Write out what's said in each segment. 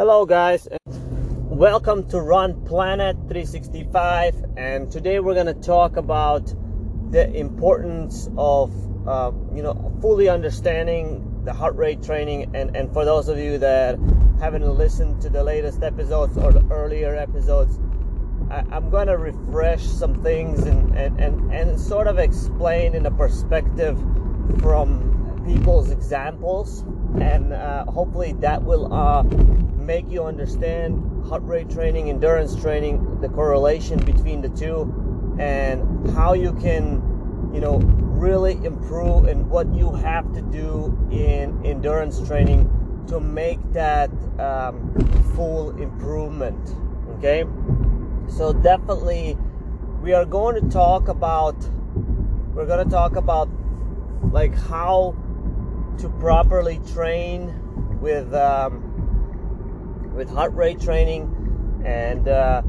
Hello, guys. Welcome to Run Planet 365, and today we're going to talk about the importance of uh, you know fully understanding the heart rate training. And and for those of you that haven't listened to the latest episodes or the earlier episodes, I, am going to refresh some things and, and and and sort of explain in a perspective from people's examples, and uh, hopefully that will uh, make you understand heart rate training, endurance training, the correlation between the two, and how you can, you know, really improve and what you have to do in endurance training to make that um, full improvement. Okay, so definitely we are going to talk about we're going to talk about like how to properly train with um, with heart rate training and uh,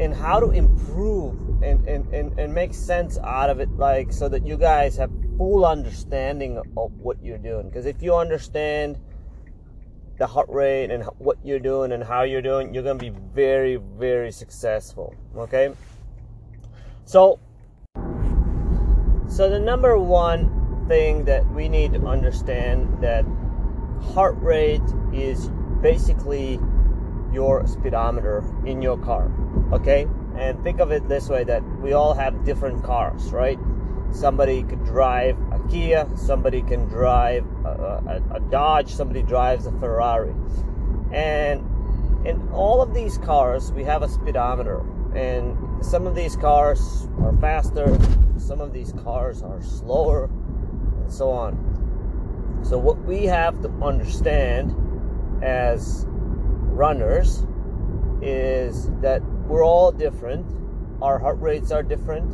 and how to improve and, and, and, and make sense out of it like so that you guys have full understanding of what you're doing. Because if you understand the heart rate and what you're doing and how you're doing you're going to be very very successful okay? So so the number one thing that we need to understand that heart rate is basically your speedometer in your car okay? And think of it this way that we all have different cars right? Somebody could drive a kia somebody can drive a, a, a dodge somebody drives a ferrari. And in all of these cars we have a speedometer. And some of these cars are faster some of these cars are slower and so on. So, what we have to understand as runners is that we're all different, our heart rates are different,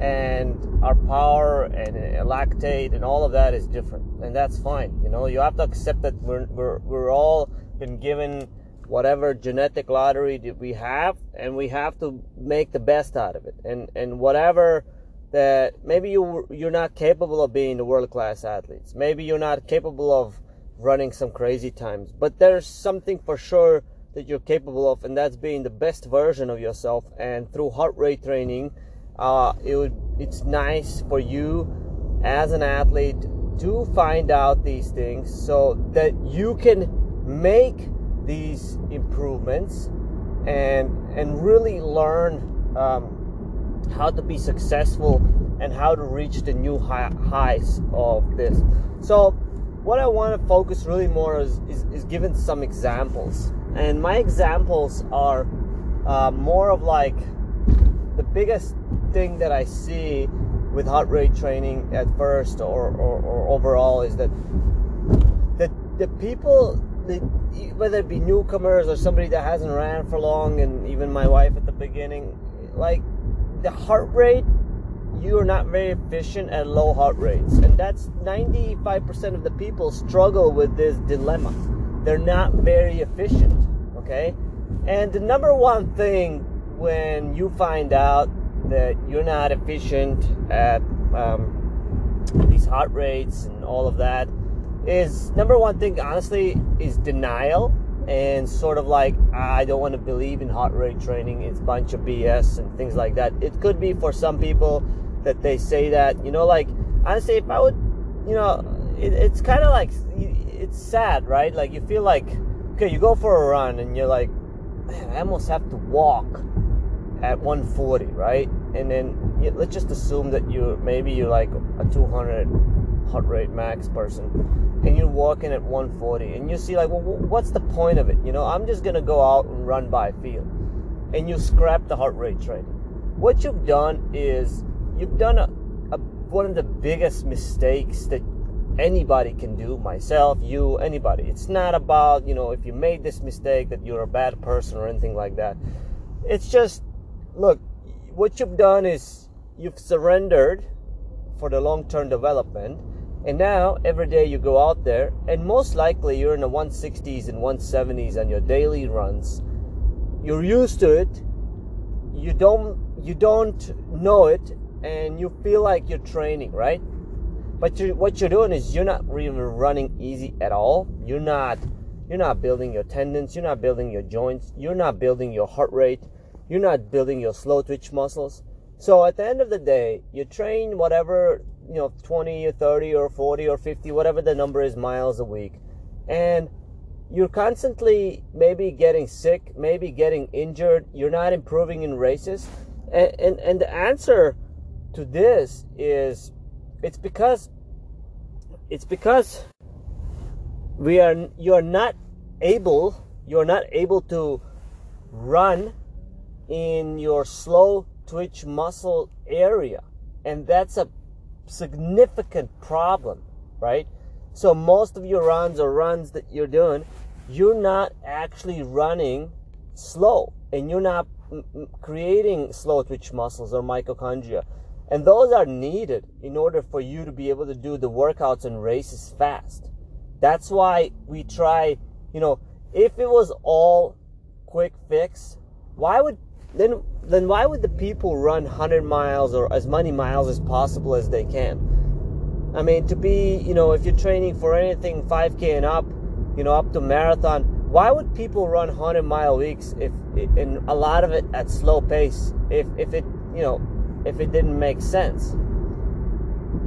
and our power and uh, lactate and all of that is different, and that's fine. You know, you have to accept that we're, we're, we're all been given whatever genetic lottery that we have and we have to make the best out of it and and whatever that maybe you you're not capable of being the world class athletes. Maybe you're not capable of running some crazy times, but there's something for sure that you're capable of, and that's being the best version of yourself. And through heart rate training, uh, it would it's nice for you as an athlete to find out these things so that you can make these improvements and and really learn um, how to be successful and how to reach the new high, highs of this. So, what I want to focus really more is, is, is giving some examples. And my examples are uh, more of like the biggest thing that I see with heart rate training at first or, or, or overall is that the, the people, the, whether it be newcomers or somebody that hasn't ran for long, and even my wife at the beginning, like the heart rate you are not very efficient at low heart rates and that's 95% of the people struggle with this dilemma they're not very efficient okay and the number one thing when you find out that you're not efficient at um, these heart rates and all of that is number one thing honestly is denial and sort of like I don't want to believe in heart rate training. It's a bunch of BS and things like that. It could be for some people that they say that you know, like honestly, if I would, you know, it, it's kind of like it's sad, right? Like you feel like okay, you go for a run and you're like, man, I almost have to walk at 140, right? And then let's just assume that you maybe you're like a 200 heart rate max person and you're walking at 140 and you see like well what's the point of it you know i'm just gonna go out and run by feel and you scrap the heart rate training what you've done is you've done a, a, one of the biggest mistakes that anybody can do myself you anybody it's not about you know if you made this mistake that you're a bad person or anything like that it's just look what you've done is you've surrendered for the long-term development and now every day you go out there, and most likely you're in the 160s and 170s on your daily runs. You're used to it. You don't you don't know it, and you feel like you're training, right? But you, what you're doing is you're not really running easy at all. You're not you're not building your tendons, you're not building your joints, you're not building your heart rate, you're not building your slow twitch muscles. So at the end of the day, you train whatever, you know, 20 or 30 or 40 or 50, whatever the number is miles a week. And you're constantly maybe getting sick, maybe getting injured, you're not improving in races. And, and, and the answer to this is it's because it's because we are you're not able you're not able to run in your slow twitch muscle area. And that's a significant problem right? So most of your runs or runs that you're doing you're not actually running slow. And you're not creating slow twitch muscles or mitochondria and those are needed in order for you to be able to do the workouts and races fast that's why we try, you know, if it was all quick fix, why would then then why would the people run 100 miles or as many miles as possible as they can? I mean, to be, you know, if you're training for anything 5k and up, you know, up to marathon, why would people run 100 mile weeks if and a lot of it at slow pace if if it, you know, if it didn't make sense?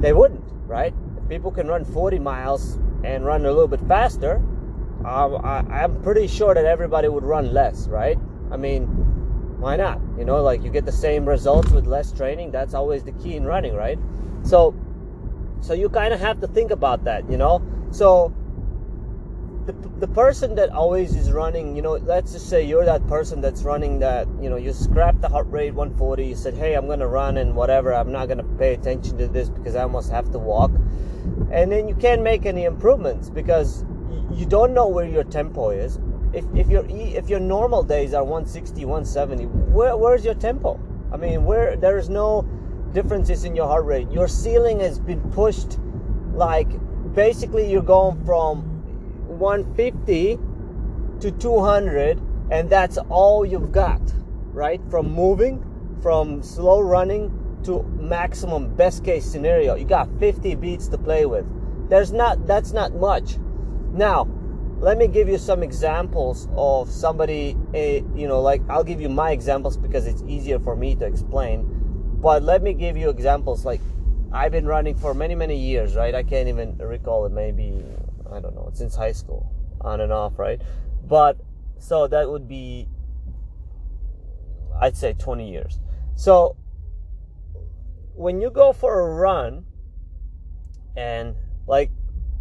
They wouldn't, right? If people can run 40 miles and run a little bit faster, I, I'm pretty sure that everybody would run less, right? I mean, why not? You know, like you get the same results with less training. That's always the key in running, right? So, so you kind of have to think about that, you know. So, the the person that always is running, you know, let's just say you're that person that's running that, you know, you scrap the heart rate 140. You said, hey, I'm gonna run and whatever. I'm not gonna pay attention to this because I almost have to walk and then you can't make any improvements because you don't know where your tempo is. If, if your if your normal days are 160, 170, where, where's your tempo? I mean, where there is no differences in your heart rate. Your ceiling has been pushed like basically you're going from 150 to 200 and that's all you've got, right? From moving, from slow running to maximum best case scenario. You got 50 beats to play with. There's not that's not much. Now, let me give you some examples of somebody a you know like I'll give you my examples because it's easier for me to explain. But let me give you examples like I've been running for many many years, right? I can't even recall it maybe I don't know, since high school on and off, right? But so that would be I'd say 20 years. So when you go for a run, and like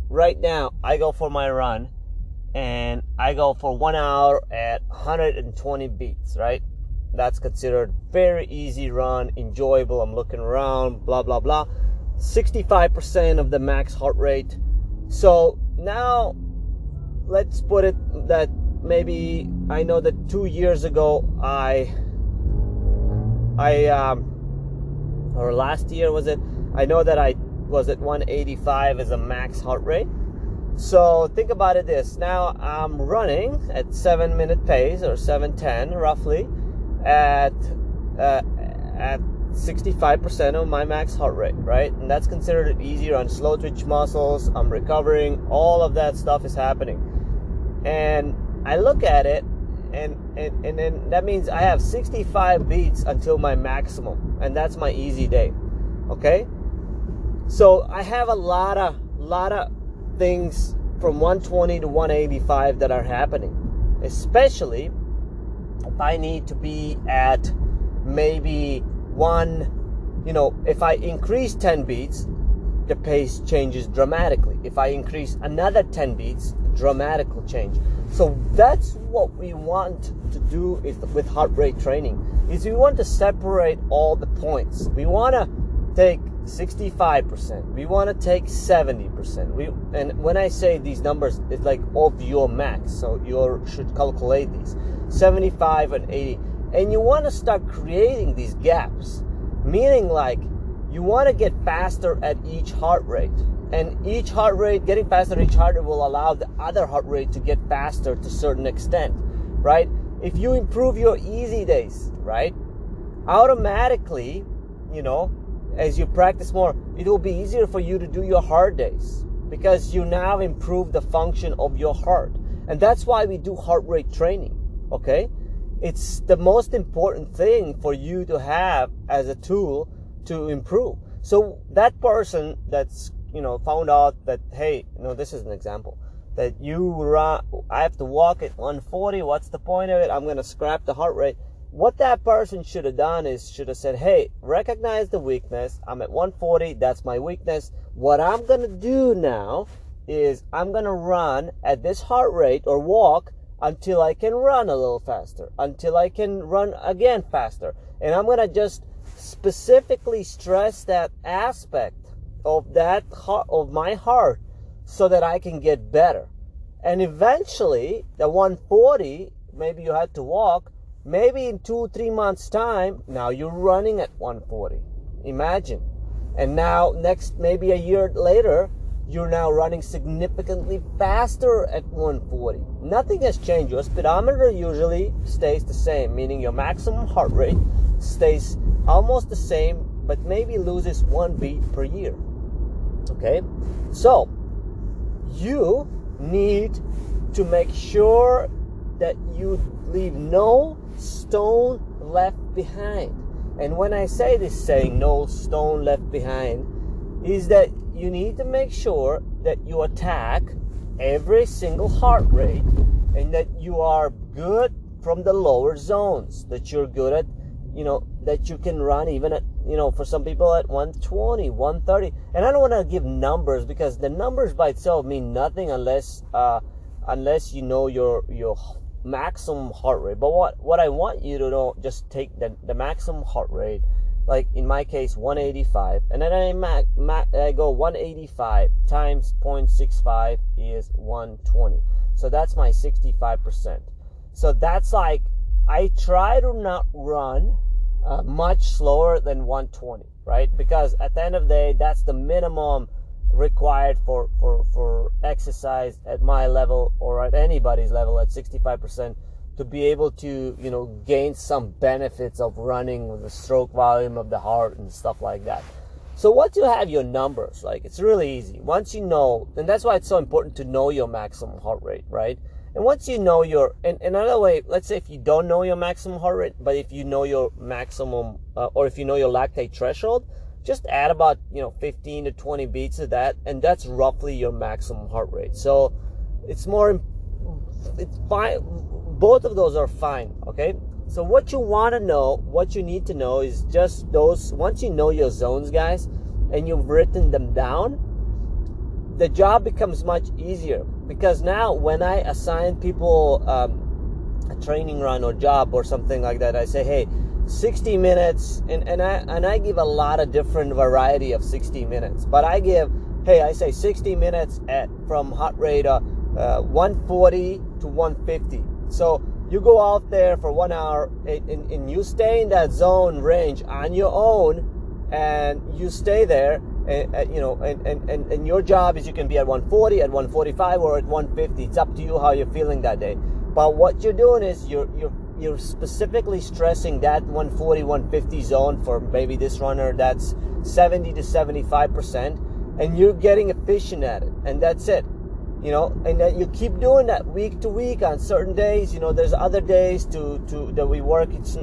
right now, I go for my run, and I go for one hour at 120 beats, right? That's considered very easy run, enjoyable. I'm looking around, blah blah blah. 65% of the max heart rate. So now let's put it that maybe I know that two years ago I I um, or last year was it? I know that I was at 185 as a max heart rate. So think about it this. Now I'm running at 7 minute pace or 710 roughly at uh, at 65% of my max heart rate, right? And that's considered easier on slow twitch muscles. I'm recovering. All of that stuff is happening. And I look at it and, and and then that means I have 65 beats until my maximum, and that's my easy day. Okay, so I have a lot of lot of things from 120 to 185 that are happening, especially if I need to be at maybe one. You know, if I increase 10 beats, the pace changes dramatically. If I increase another 10 beats, dramatical change. So that's what we want to do is with heart rate training is we want to separate all the points. We want to take 65%. We want to take 70%. We and when I say these numbers it's like of your max. So you should calculate these. 75 and 80. And you want to start creating these gaps. Meaning like you want to get faster at each heart rate and each heart rate getting faster each heart rate will allow the other heart rate to get faster to a certain extent right if you improve your easy days right automatically you know as you practice more it will be easier for you to do your hard days because you now improve the function of your heart And that's why we do heart rate training, okay? It's the most important thing for you to have as a tool to improve. So that person that's, you know, found out that, hey, you know, this is an example that you run, I have to walk at 140. What's the point of it? I'm going to scrap the heart rate. What that person should have done is should have said, hey, recognize the weakness. I'm at 140. That's my weakness. What I'm going to do now is I'm going to run at this heart rate or walk until I can run a little faster, until I can run again faster. And I'm going to just specifically stress that aspect of that of my heart so that I can get better. And eventually, the 140, maybe you had to walk, maybe in two, three months' time, now you're running at 140. Imagine. And now, next, maybe a year later, you're now running significantly faster at 140. Nothing has changed. Your speedometer usually stays the same, meaning your maximum heart rate stays almost the same, but maybe loses one beat per year. Okay? So, you need to make sure that you leave no stone left behind. And when I say this saying, no stone left behind, is that you need to make sure that you attack every single heart rate and that you are good from the lower zones, that you're good at, you know, that you can run even at you know, for some people at 120, 130. And I don't want to give numbers because the numbers by itself mean nothing unless uh, unless you know your your maximum heart rate. But what what I want you to know, just take the, the maximum heart rate, like in my case 185, and then I ma- ma- I go 185 times 0.65 is 120. So that's my 65%. So that's like I try to not run uh, much slower than 120, right? Because at the end of the day, that's the minimum required for, for, for exercise at my level or at anybody's level at 65% to be able to, you know, gain some benefits of running with the stroke volume of the heart and stuff like that. So once you have your numbers, like it's really easy. Once you know, and that's why it's so important to know your maximum heart rate, right? And once you know your, and, another way, let's say if you don't know your maximum heart rate, but if you know your maximum, uh, or if you know your lactate threshold, just add about, you know, 15 to 20 beats of that, and that's roughly your maximum heart rate. So it's more, it's fine. Both of those are fine, okay? So what you want to know, what you need to know is just those, once you know your zones, guys, and you've written them down, the job becomes much easier because now when I assign people um, a training run or job or something like that, I say, hey, 60 minutes, and, and I and I give a lot of different variety of 60 minutes, but I give, hey, I say 60 minutes at from heart rate uh, uh, 140 to 150. So you go out there for one hour and, and, and you stay in that zone range on your own, and you stay there and, and, you know, and, and, and, and your job is you can be at 140, at 145, or at 150. It's up to you how you're feeling that day. But what you're doing is you're you're you're specifically stressing that 140, 150 zone for maybe this runner that's 70 to 75 percent, and you're getting efficient at it, and that's it. You know, and that you keep doing that week to week on certain days. You know, there's other days to to that we work. It's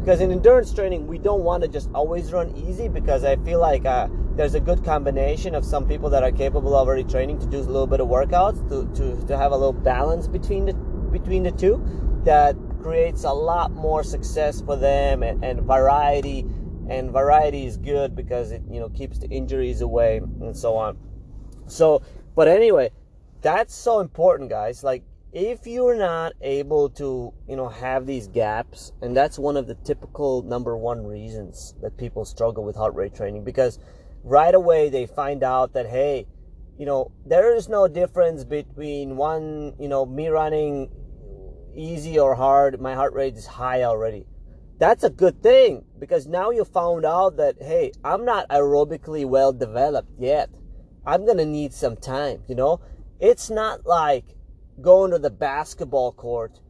because in endurance training we don't want to just always run easy because I feel like. Uh, there's a good combination of some people that are capable of already training to do a little bit of workouts to, to, to have a little balance between the between the two that creates a lot more success for them and, and variety and variety is good because it you know keeps the injuries away and so on so but anyway that's so important guys. Like if you're not able to you know have these gaps and that's one of the typical number one reasons that people struggle with heart rate training because right away they find out that hey you know there is no difference between one you know me running easy or hard my heart rate is high already. That's a good thing because now you found out that hey i'm not aerobically well developed yet. I'm gonna need some time you know it's not like going to the basketball court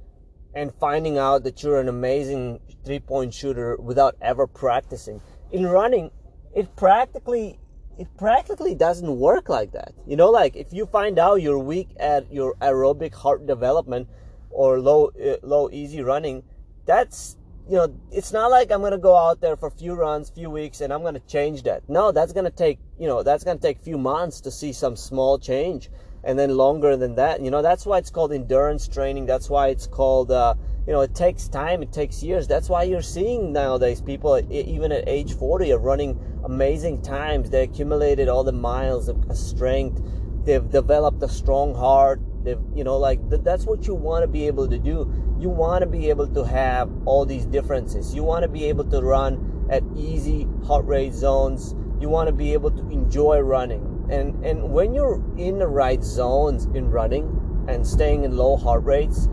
and finding out that you're an amazing three point shooter without ever practicing in running it practically it practically doesn't work like that. You know, like if you find out you're weak at your aerobic heart development or low uh, low easy running, that's you know, it's not like I'm gonna go out there for a few runs, few weeks, and I'm gonna change that. No, that's gonna take you know that's gonna take a few months to see some small change, and then longer than that. You know, that's why it's called endurance training. That's why it's called uh, you know it takes time, it takes years. That's why you're seeing nowadays people even at age 40 are running amazing times. They accumulated all the miles of strength. They've developed a strong heart. They've, you know, like th- that's what you want to be able to do. You want to be able to have all these differences. You want to be able to run at easy heart rate zones. You want to be able to enjoy running. And and when you're in the right zones in running and staying in low heart rates,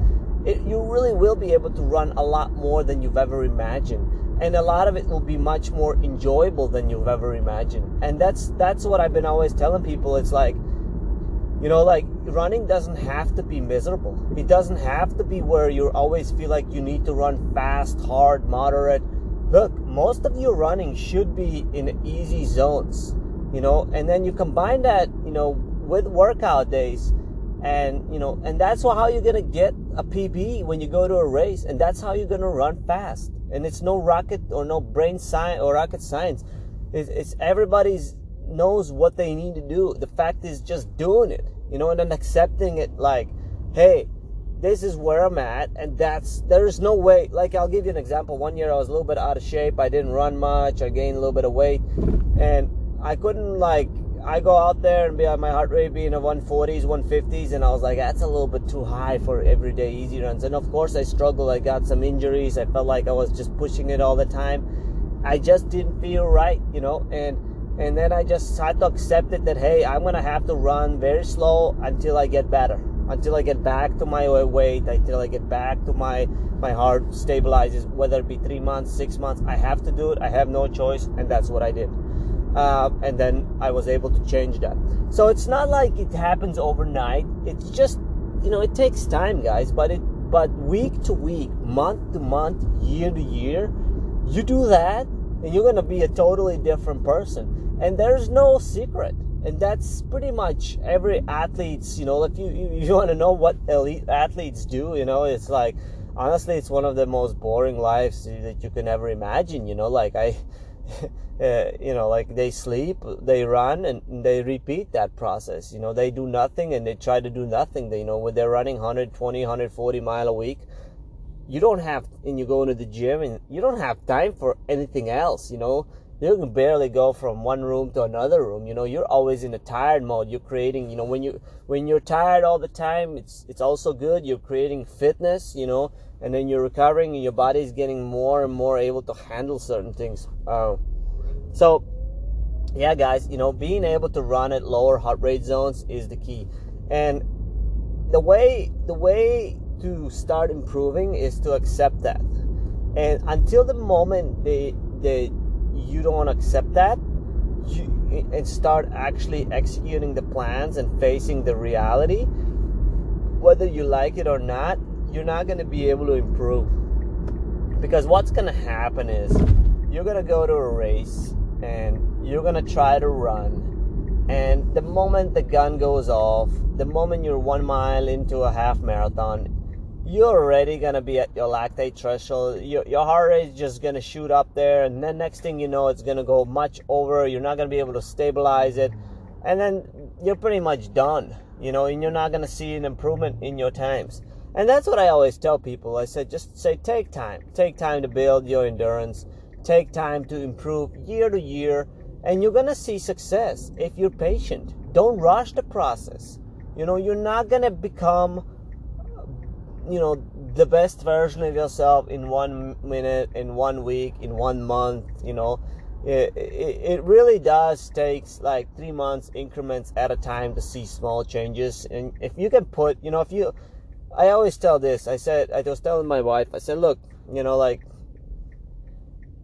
it, you really will be able to run a lot more than you've ever imagined. And a lot of it will be much more enjoyable than you've ever imagined. And that's that's what i've been always telling people. It's like you know like running doesn't have to be miserable. It doesn't have to be where you always feel like you need to run fast hard moderate. Look most of your running should be in easy zones you know and then you combine that you know with workout days and you know and that's how you're gonna get a pb when you go to a race and that's how you're gonna run fast. And it's no rocket or no brain science or rocket science. It's, it's everybody's knows what they need to do. The fact is just doing it you know and then accepting it like hey this is where i'm at and that's there's no way like i'll give you an example. One year i was a little bit out of shape. I didn't run much. I gained a little bit of weight. And i couldn't like I go out there and be at my heart rate being a 140s, 150s, and I was like, that's a little bit too high for everyday easy runs. And of course, I struggled. I got some injuries. I felt like I was just pushing it all the time. I just didn't feel right, you know. And and then I just had to accept it that hey, I'm gonna have to run very slow until I get better, until I get back to my weight, until I get back to my my heart stabilizes. Whether it be three months, six months, I have to do it. I have no choice, and that's what I did uh, and then I was able to change that. So it's not like it happens overnight. It's just you know it takes time, guys. But it but week to week, month to month, year to year, you do that, and you're gonna be a totally different person. And there's no secret. And that's pretty much every athlete's, you know, if you, you, you want to know what elite athletes do, you know, it's like, honestly, it's one of the most boring lives that you can ever imagine, you know, like I, uh, you know, like they sleep, they run, and they repeat that process. You know, they do nothing and they try to do nothing. They, you know, when they're running 120, 140 mile a week, you don't have, and you go into the gym and you don't have time for anything else. You know, you can barely go from one room to another room. You know, you're always in a tired mode. You're creating, you know, when you when you're tired all the time, it's it's also good. You're creating fitness. You know, and then you're recovering and your body is getting more and more able to handle certain things. Uh, so, yeah, guys, you know, being able to run at lower heart rate zones is the key, and the way the way to start improving is to accept that, and until the moment they they you don't want to accept that, you and start actually executing the plans and facing the reality, whether you like it or not, you're not going to be able to improve. Because what's going to happen is you're going to go to a race and you're going to try to run. And the moment the gun goes off, the moment you're one mile into a half marathon, you're already to be at your lactate threshold. Your, your heart rate is just to shoot up there. And then next thing you know, it's to go much over. You're not to be able to stabilize it. And then you're pretty much done, you know, and you're not to see an improvement in your times. And that's what I always tell people. I said, just say, take time. Take time to build your endurance. Take time to improve year to year. And you're to see success if you're patient. Don't rush the process. You know, you're not to become, you know, the best version of yourself in one minute, in one week, in one month. You know, it, it, it really does takes like three months increments at a time to see small changes. And if you can put, you know, if you, I always tell this. I said I was telling my wife. I said, look, you know, like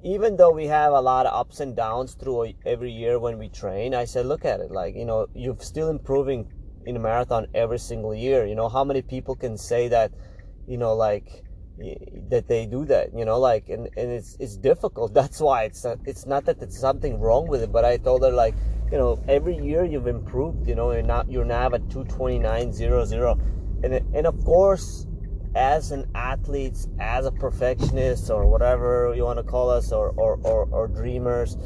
even though we have a lot of ups and downs through every year when we train, I said, look at it. Like you know, you're still improving in a marathon every single year. You know, how many people can say that? You know, like that they do that you know like and, and it's it's difficult. That's why it's not, it's not that it's something wrong with it but i told her like you know every year you've improved you know you're not you're now at 229.00 and and of course as an athlete as a perfectionist or whatever you want to call us or or, or, or dreamers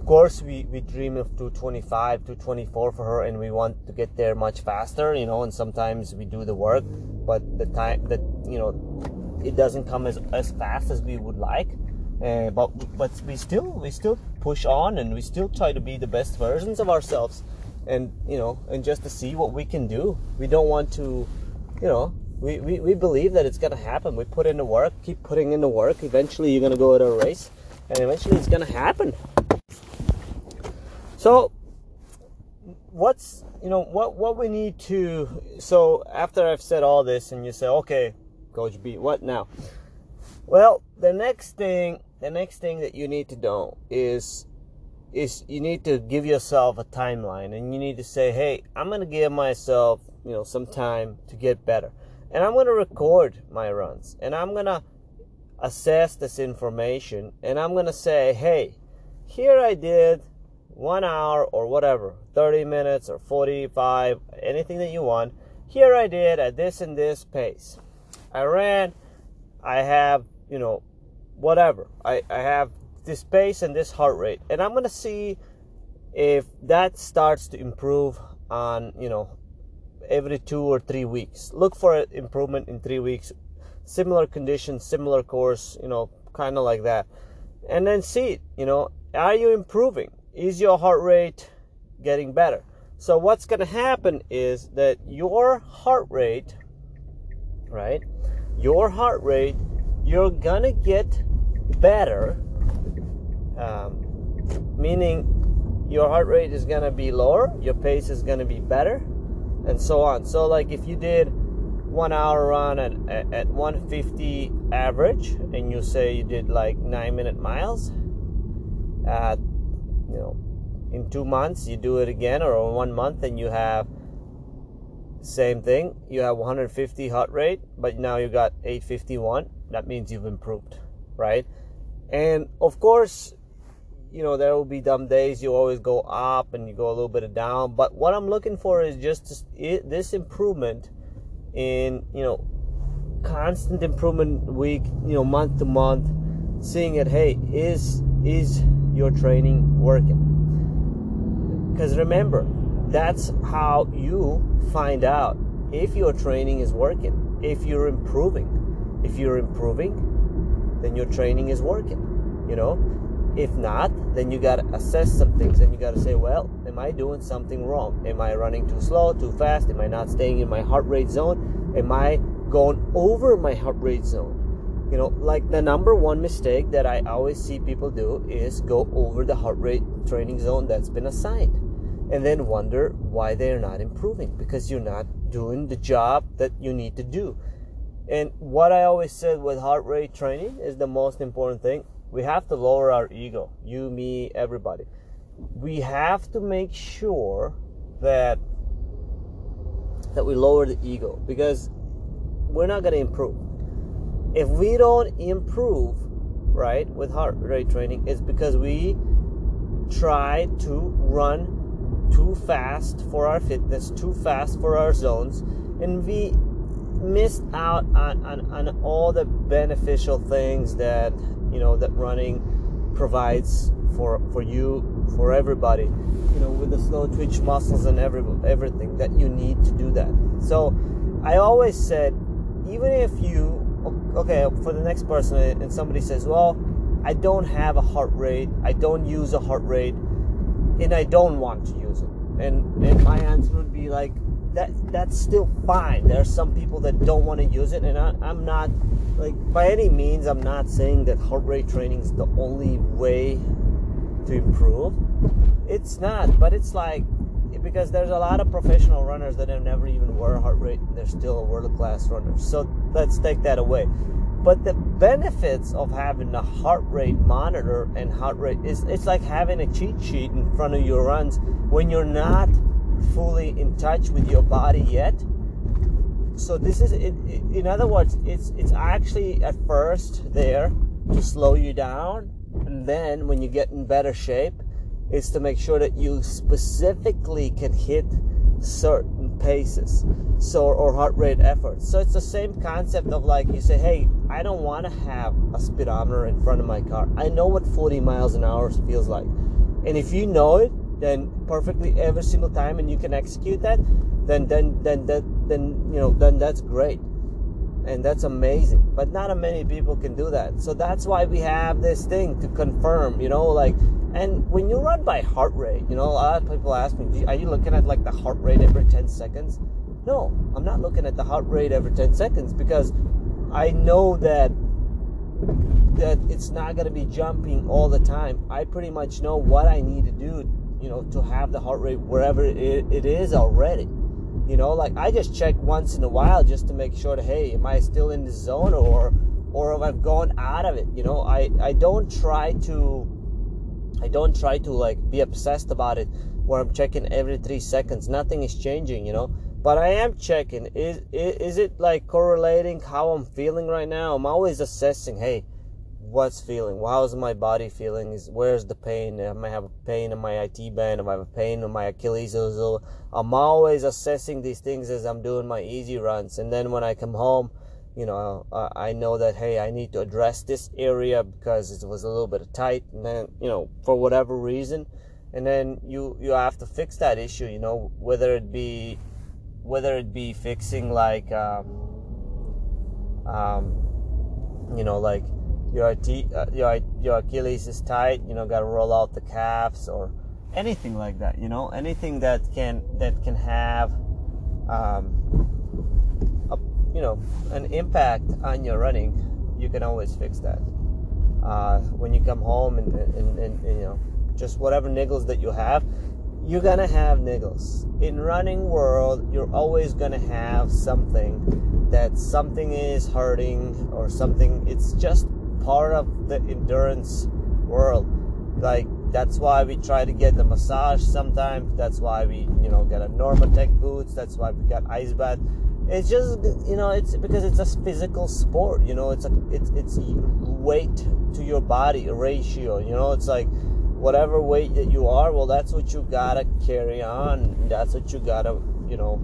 of course we, we dream of 225 224 for her and we want to get there much faster you know and sometimes we do the work but the time that you know it doesn't come as, as fast as we would like uh, but but we still we still push on and we still try to be the best versions of ourselves and you know and just to see what we can do. We don't want to you know we, we, we believe that it's to happen. We put in the work keep putting in the work. Eventually you're to go at a race and eventually it's to happen so what's you know what what we need to so after i've said all this and you say okay coach b what now? Well the next thing the next thing that you need to know is is you need to give yourself a timeline and you need to say hey i'm going to give myself you know some time to get better. And i'm going to record my runs and i'm going to assess this information and i'm going to say hey here i did one hour or whatever 30 minutes or 45 anything that you want here i did at this and this pace i ran i have you know whatever. I, I have this pace and this heart rate. And I'm to see if that starts to improve on, you know, every two or three weeks. Look for improvement in three weeks. Similar conditions, similar course, you know, kind of like that. And then see, you know, are you improving? Is your heart rate getting better? So what's going to happen is that your heart rate, right? Your heart rate, you're going to get better, um, meaning your heart rate is going to be lower, your pace is going to be better, and so on. So, like if you did one hour run at, at 150 average, and you say you did like nine minute miles, uh, you know, in two months you do it again, or one month, and you have same thing. You have 150 heart rate, but now you got 851. That means you've improved, right? And of course, you know, there will be dumb days you always go up and you go a little bit down. But what I'm looking for is just this improvement in, you know, constant improvement week, you know, month to month, seeing it, hey, is is your training working? Because remember, that's how you find out if your training is working, if you're improving. If you're improving, then your training is working. You know, if not, then you got to assess some things and you got to say, well, am I doing something wrong? Am I running too slow, too fast? Am I not staying in my heart rate zone? Am I going over my heart rate zone? You know, like the number one mistake that I always see people do is go over the heart rate training zone that's been assigned and then wonder why they're not improving because you're not doing the job that you need to do. And what I always said with heart rate training is the most important thing. We have to lower our ego. You, me, everybody. We have to make sure that that we lower the ego because we're not going to improve. If we don't improve, right, with heart rate training, it's because we try to run too fast for our fitness, too fast for our zones, and we missed out on, on, on all the beneficial things that you know that running provides for for you for everybody you know with the slow twitch muscles and every everything that you need to do that. So i always said even if you okay for the next person and somebody says well i don't have a heart rate i don't use a heart rate and i don't want to use it and and my answer would be like that that's still fine. There are some people that don't want to use it, and I, I'm not like by any means. I'm not saying that heart rate training is the only way to improve. It's not, but it's like because there's a lot of professional runners that have never even wore a heart rate. and They're still world class runners. So let's take that away. But the benefits of having a heart rate monitor and heart rate is it's like having a cheat sheet in front of your runs when you're not fully in touch with your body yet, so this is it, in other words it's it's actually at first there to slow you down and then when you get in better shape is to make sure that you specifically can hit certain paces so or heart rate efforts. So it's the same concept of like you say hey i don't want to have a speedometer in front of my car. I know what 40 miles an hour feels like. And if you know it then perfectly every single time and you can execute that then then then then, then you know then that's great. And that's amazing. But not many people can do that. So that's why we have this thing to confirm you know like and when you run by heart rate, you know, a lot of people ask me, are you looking at like the heart rate every 10 seconds? No, I'm not looking at the heart rate every 10 seconds because I know that that it's not going to be jumping all the time. I pretty much know what I need to do, you know, to have the heart rate wherever it, it is already. You know, like I just check once in a while just to make sure that hey, am I still in the zone or or have I gone out of it? You know, I I don't try to I don't try to like be obsessed about it where I'm checking every three seconds. Nothing is changing, you know. But I am checking. Is, is is it like correlating how I'm feeling right now? I'm always assessing. Hey, what's feeling? How's my body feeling? Is where's the pain? Am I have a pain in my IT band. If I have a pain in my Achilles. I'm always assessing these things as I'm doing my easy runs. And then when I come home, you know, I know that hey, I need to address this area because it was a little bit tight, and then you know, for whatever reason, and then you you have to fix that issue. You know, whether it be whether it be fixing like um, um you know like your uh, your your Achilles is tight, you know, got to roll out the calves or anything like that. You know, anything that can that can have um, you know an impact on your running, you can always fix that. Uh, when you come home and, and, and, and, you know just whatever niggles that you have, you're gonna have niggles. In running world, you're always gonna have something that something is hurting or something. It's just part of the endurance world. Like that's why we try to get the massage sometimes. That's why we you know get a Normatec boots. That's why we got ice bath it's just you know it's because it's a physical sport you know it's a it's it's weight to your body ratio you know it's like whatever weight that you are well that's what you gotta carry on that's what you gotta you know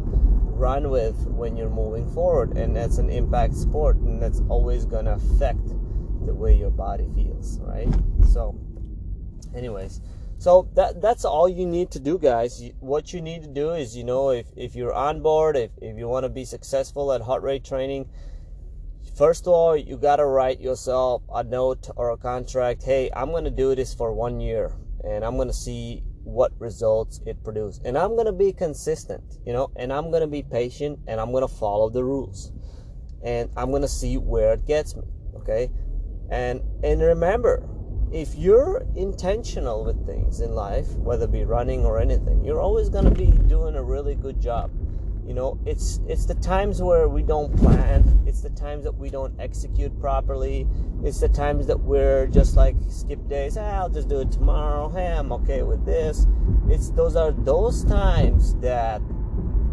run with when you're moving forward and that's an impact sport and that's always gonna affect the way your body feels right? So anyways so that that's all you need to do guys. What you need to do is you know if, if you're on board if, if you want to be successful at heart rate training first of all you got to write yourself a note or a contract hey i'm going to do this for one year and i'm going to see what results it produces and i'm going to be consistent you know and i'm going to be patient and i'm going to follow the rules and i'm going to see where it gets me okay? And and remember if you're intentional with things in life, whether it be running or anything, you're always going to be doing a really good job. You know, it's it's the times where we don't plan. It's the times that we don't execute properly. It's the times that we're just like skip days. Hey, I'll just do it tomorrow. Hey, I'm okay with this. It's those are those times that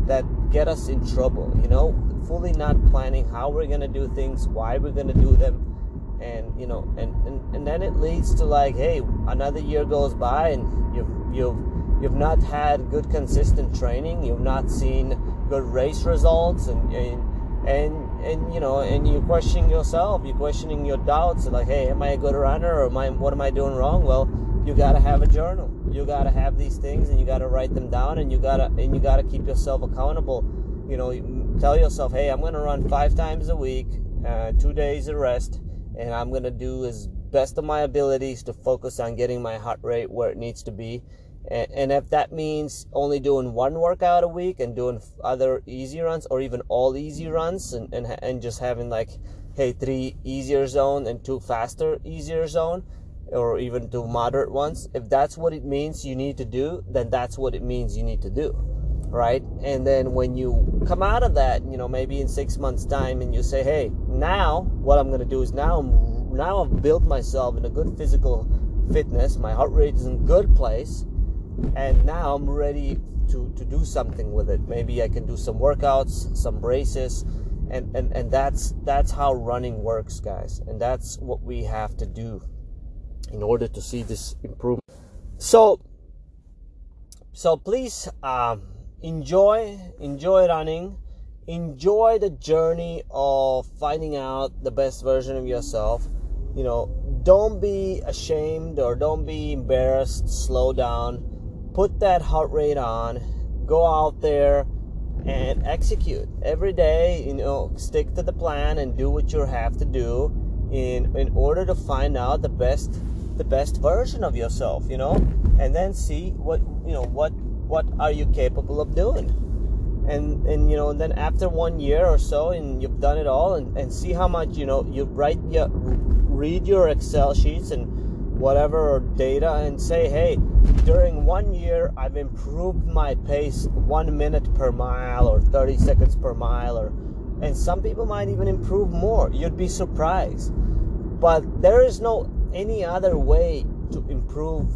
that get us in trouble. You know, fully not planning how we're gonna do things, why we're gonna do them and you know and, and and then it leads to like hey another year goes by and you've you've you've not had good consistent training you've not seen good race results and and and, and you know and you're questioning yourself you're questioning your doubts like hey am i a good runner or am I, what am i doing wrong? Well you got to have a journal. You got to have these things and you got to write them down and you got to and you got to keep yourself accountable. You know tell yourself hey i'm going to run five times a week uh, two days of rest and I'm going to do as best of my abilities to focus on getting my heart rate where it needs to be. And, and if that means only doing one workout a week and doing other easy runs or even all easy runs and, and, and just having like, hey, three easier zone and two faster easier zone or even two moderate ones, if that's what it means you need to do, then that's what it means you need to do right? And then when you come out of that, you know, maybe in six months' time, and you say, "Hey, now what I'm going to do is now, I'm, now I've built myself in a good physical fitness. My heart rate is in good place, and now I'm ready to to do something with it. Maybe I can do some workouts, some braces, and and and that's that's how running works, guys. And that's what we have to do in order to see this improvement. So so please um, enjoy enjoy running. Enjoy the journey of finding out the best version of yourself. You know don't be ashamed or don't be embarrassed. Slow down. Put that heart rate on. Go out there and execute. Every day you know stick to the plan and do what you have to do in in order to find out the best the best version of yourself you know and then see what you know what what are you capable of doing? And and you know and then after one year or so and you've done it all and, and see how much you know you write your read your excel sheets and whatever data and say hey during one year i've improved my pace one minute per mile or 30 seconds per mile or and some people might even improve more. You'd be surprised. But there is no any other way to improve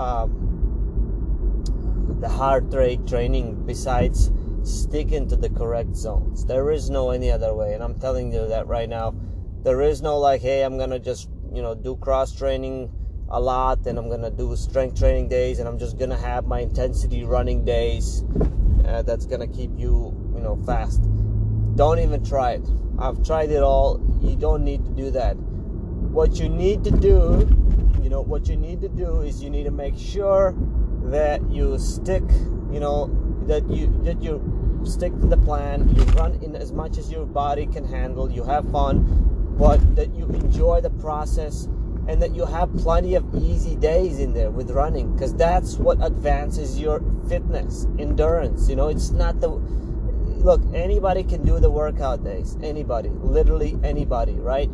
um, the heart rate training besides sticking to the correct zones. There is no any other way, and I'm telling you that right now. There is no like, hey, I'm gonna just you know do cross training a lot, and I'm gonna do strength training days, and I'm just gonna have my intensity running days. Uh, that's gonna keep you you know fast. Don't even try it. I've tried it all. You don't need to do that. What you need to do, you know, what you need to do is you need to make sure that you stick, you know, that you that you stick to the plan, you run in as much as your body can handle, you have fun, but that you enjoy the process and that you have plenty of easy days in there with running because that's what advances your fitness, endurance. You know, it's not the look, anybody can do the workout days, anybody, literally anybody, right?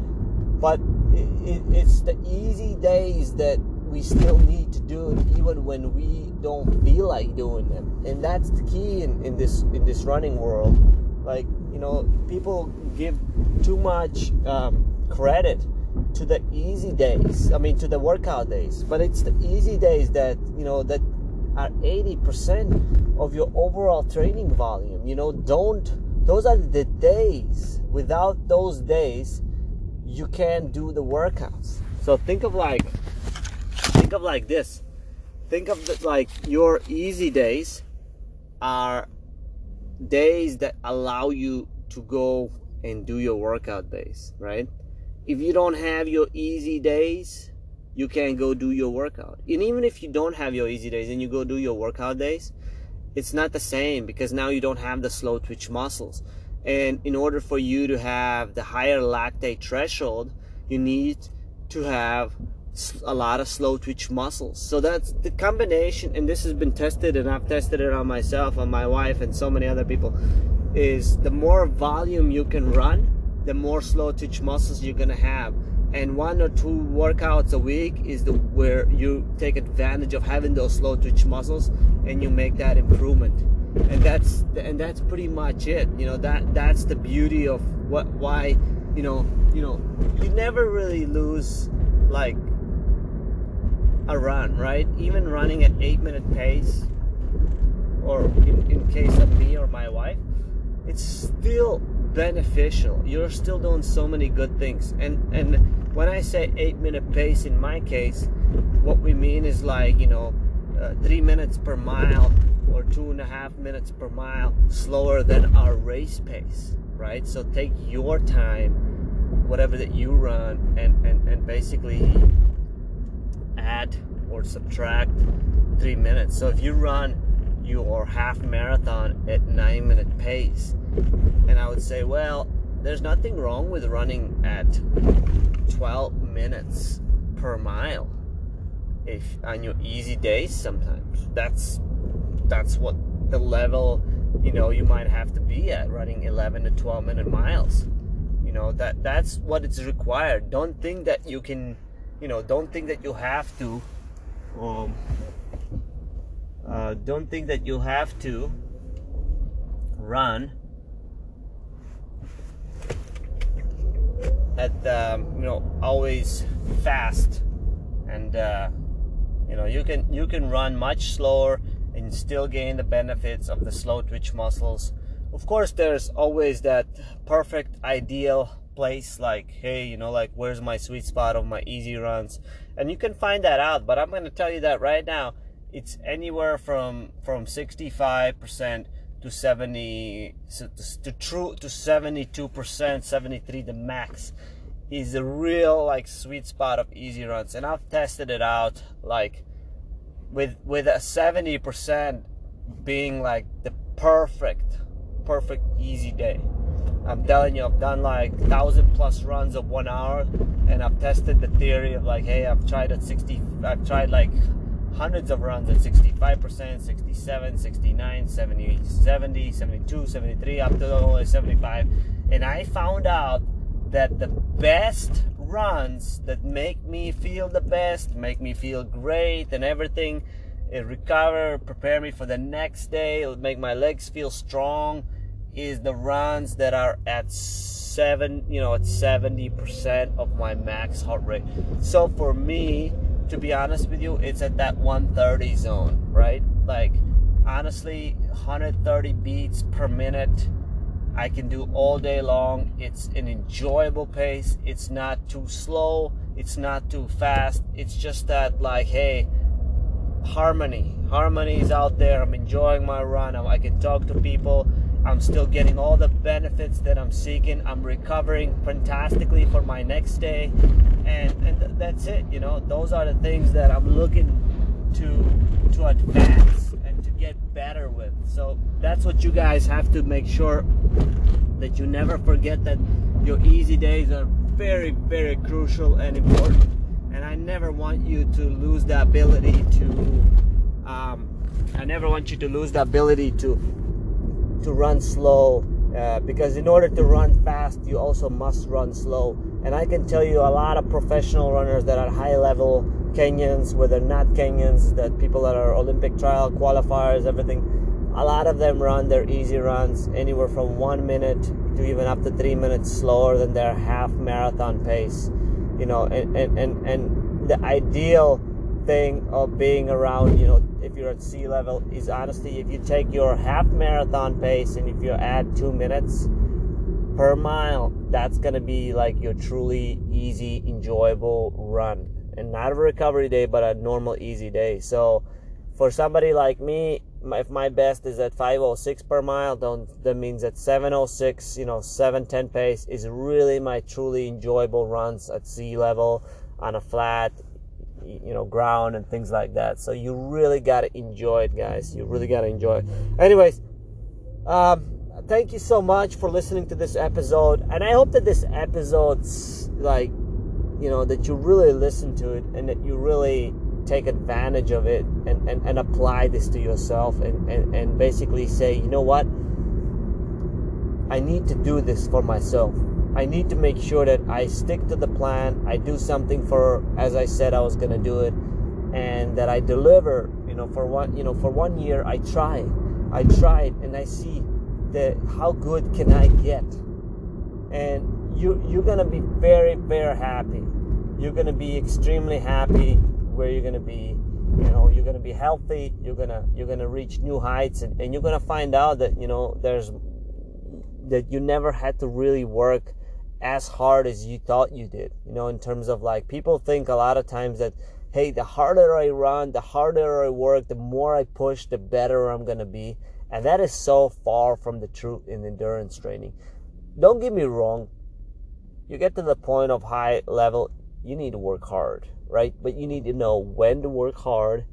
But it, it's the easy days that we still need to do it even when we don't feel like doing them and that's the key in, in this in this running world. Like you know people give too much um, credit to the easy days i mean to the workout days. But it's the easy days that you know that are 80% of your overall training volume. You know don't those are the days. Without those days you can't do the workouts. So think of like of like this. Think of the, like your easy days are days that allow you to go and do your workout days right? If you don't have your easy days you can't go do your workout. And even if you don't have your easy days and you go do your workout days it's not the same because now you don't have the slow twitch muscles. And in order for you to have the higher lactate threshold you need to have a lot of slow twitch muscles. So that's the combination, and this has been tested, and I've tested it on myself, on my wife, and so many other people. Is the more volume you can run, the more slow twitch muscles you're gonna have. And one or two workouts a week is the where you take advantage of having those slow twitch muscles, and you make that improvement. And that's and that's pretty much it. You know that that's the beauty of what why you know you know you never really lose like a run, right? Even running at eight minute pace, or in, in case of me or my wife, it's still beneficial. You're still doing so many good things. And and when I say eight minute pace, in my case, what we mean is like you know, uh, three minutes per mile or two and a half minutes per mile slower than our race pace, right? So take your time, whatever that you run, and and and basically add or subtract three minutes. So if you run your half marathon at nine minute pace, and I would say, well, there's nothing wrong with running at 12 minutes per mile if on your easy days sometimes. That's that's what the level you know you might have to be at running 11 to 12 minute miles. You know that that's what it's required. Don't think that you can you know don't think that you have to um, uh, don't think that you have to run at um, you know always fast and uh, you know you can you can run much slower and still gain the benefits of the slow twitch muscles. Of course, there's always that perfect ideal place like hey you know like where's my sweet spot of my easy runs? And you can find that out but i'm going to tell you that right now it's anywhere from from 65% to 70 to true to 72% 73 the max is a real like sweet spot of easy runs. And I've tested it out like with with a 70% being like the perfect perfect easy day I'm telling you I've done like thousand plus runs of one hour and I've tested the theory of like hey I've tried at 60 I've tried like hundreds of runs at 65%, 67, 69, 70, 70, 72, 73, up to always 75. And I found out that the best runs that make me feel the best, make me feel great and everything, it recover, prepare me for the next day, it'll make my legs feel strong, is the runs that are at seven, you know, at 70% of my max heart rate. So for me, to be honest with you, it's at that 130 zone, right? Like, honestly, 130 beats per minute. I can do all day long. It's an enjoyable pace. It's not too slow. It's not too fast. It's just that, like, hey, harmony. Harmony is out there. I'm enjoying my run. I can talk to people. I'm still getting all the benefits that I'm seeking. I'm recovering fantastically for my next day, and and th- that's it. You know, those are the things that I'm looking to to advance and to get better with. So that's what you guys have to make sure that you never forget that your easy days are very very crucial and important. And I never want you to lose the ability to. Um, I never want you to lose the ability to to run slow uh, because in order to run fast you also must run slow. And i can tell you a lot of professional runners that are high level kenyans whether not kenyans that people that are olympic trial qualifiers everything. A lot of them run their easy runs anywhere from one minute to even up to three minutes slower than their half marathon pace you know and and and, and the ideal thing of being around, you know, if you're at sea level is honestly if you take your half marathon pace and if you add two minutes per mile, that's gonna be like your truly easy, enjoyable run. And not a recovery day, but a normal easy day. So for somebody like me, if my best is at 506 per mile, don't that means at 706, you know, 710 pace is really my truly enjoyable runs at sea level on a flat you know ground and things like that. So you really got to enjoy it guys. You really got to enjoy it. Anyways um, thank you so much for listening to this episode. And i hope that this episode's like you know that you really listen to it and that you really take advantage of it and, and, and apply this to yourself and, and, and basically say you know what? I need to do this for myself I need to make sure that I stick to the plan. I do something for, as I said, I was gonna do it, and that I deliver. You know, for one, you know, for one year, I try, I tried, and I see that how good can I get, and you you're gonna be very very happy. You're gonna be extremely happy where you're gonna be. You know, you're gonna be healthy. You're gonna you're gonna reach new heights, and, and you're gonna find out that you know there's that you never had to really work as hard as you thought you did. You know, in terms of like people think a lot of times that hey, the harder I run, the harder I work, the more I push, the better I'm to be. And that is so far from the truth in endurance training. Don't get me wrong. You get to the point of high level, you need to work hard, right? But you need to know when to work hard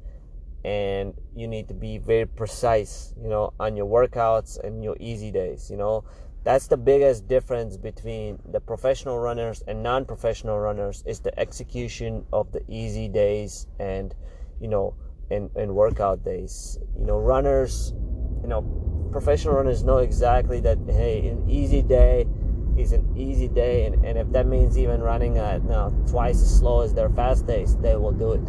and you need to be very precise, you know, on your workouts and your easy days, you know that's the biggest difference between the professional runners and non-professional runners is the execution of the easy days and you know and, and workout days. You know runners you know professional runners know exactly that hey an easy day is an easy day and, and if that means even running uh, at you know, twice as slow as their fast days they will do it.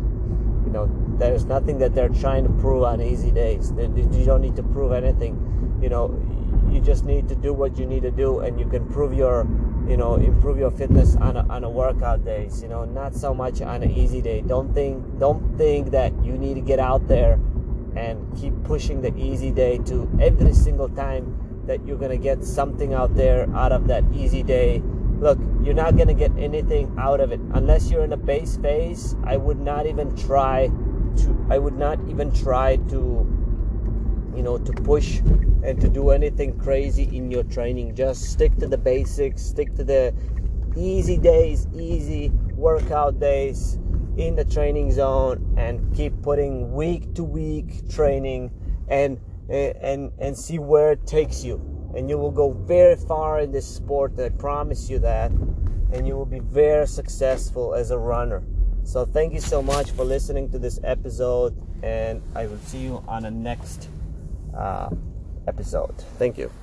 You know there's nothing that they're trying to prove on easy days. You don't need to prove anything. You know you just need to do what you need to do and you can prove your you know improve your fitness on a, on a workout days you know not so much on an easy day don't think don't think that you need to get out there and keep pushing the easy day to every single time that you're gonna get something out there out of that easy day. Look, you're not gonna get anything out of it unless you're in a base phase. I would not even try to. I would not even try to, you know, to push and to do anything crazy in your training. Just stick to the basics. Stick to the easy days, easy workout days in the training zone, and keep putting week to week training and and and see where it takes you and you will go very far in this sport i promise you that and you will be very successful as a runner so thank you so much for listening to this episode and i will see you on the next uh, episode. Thank you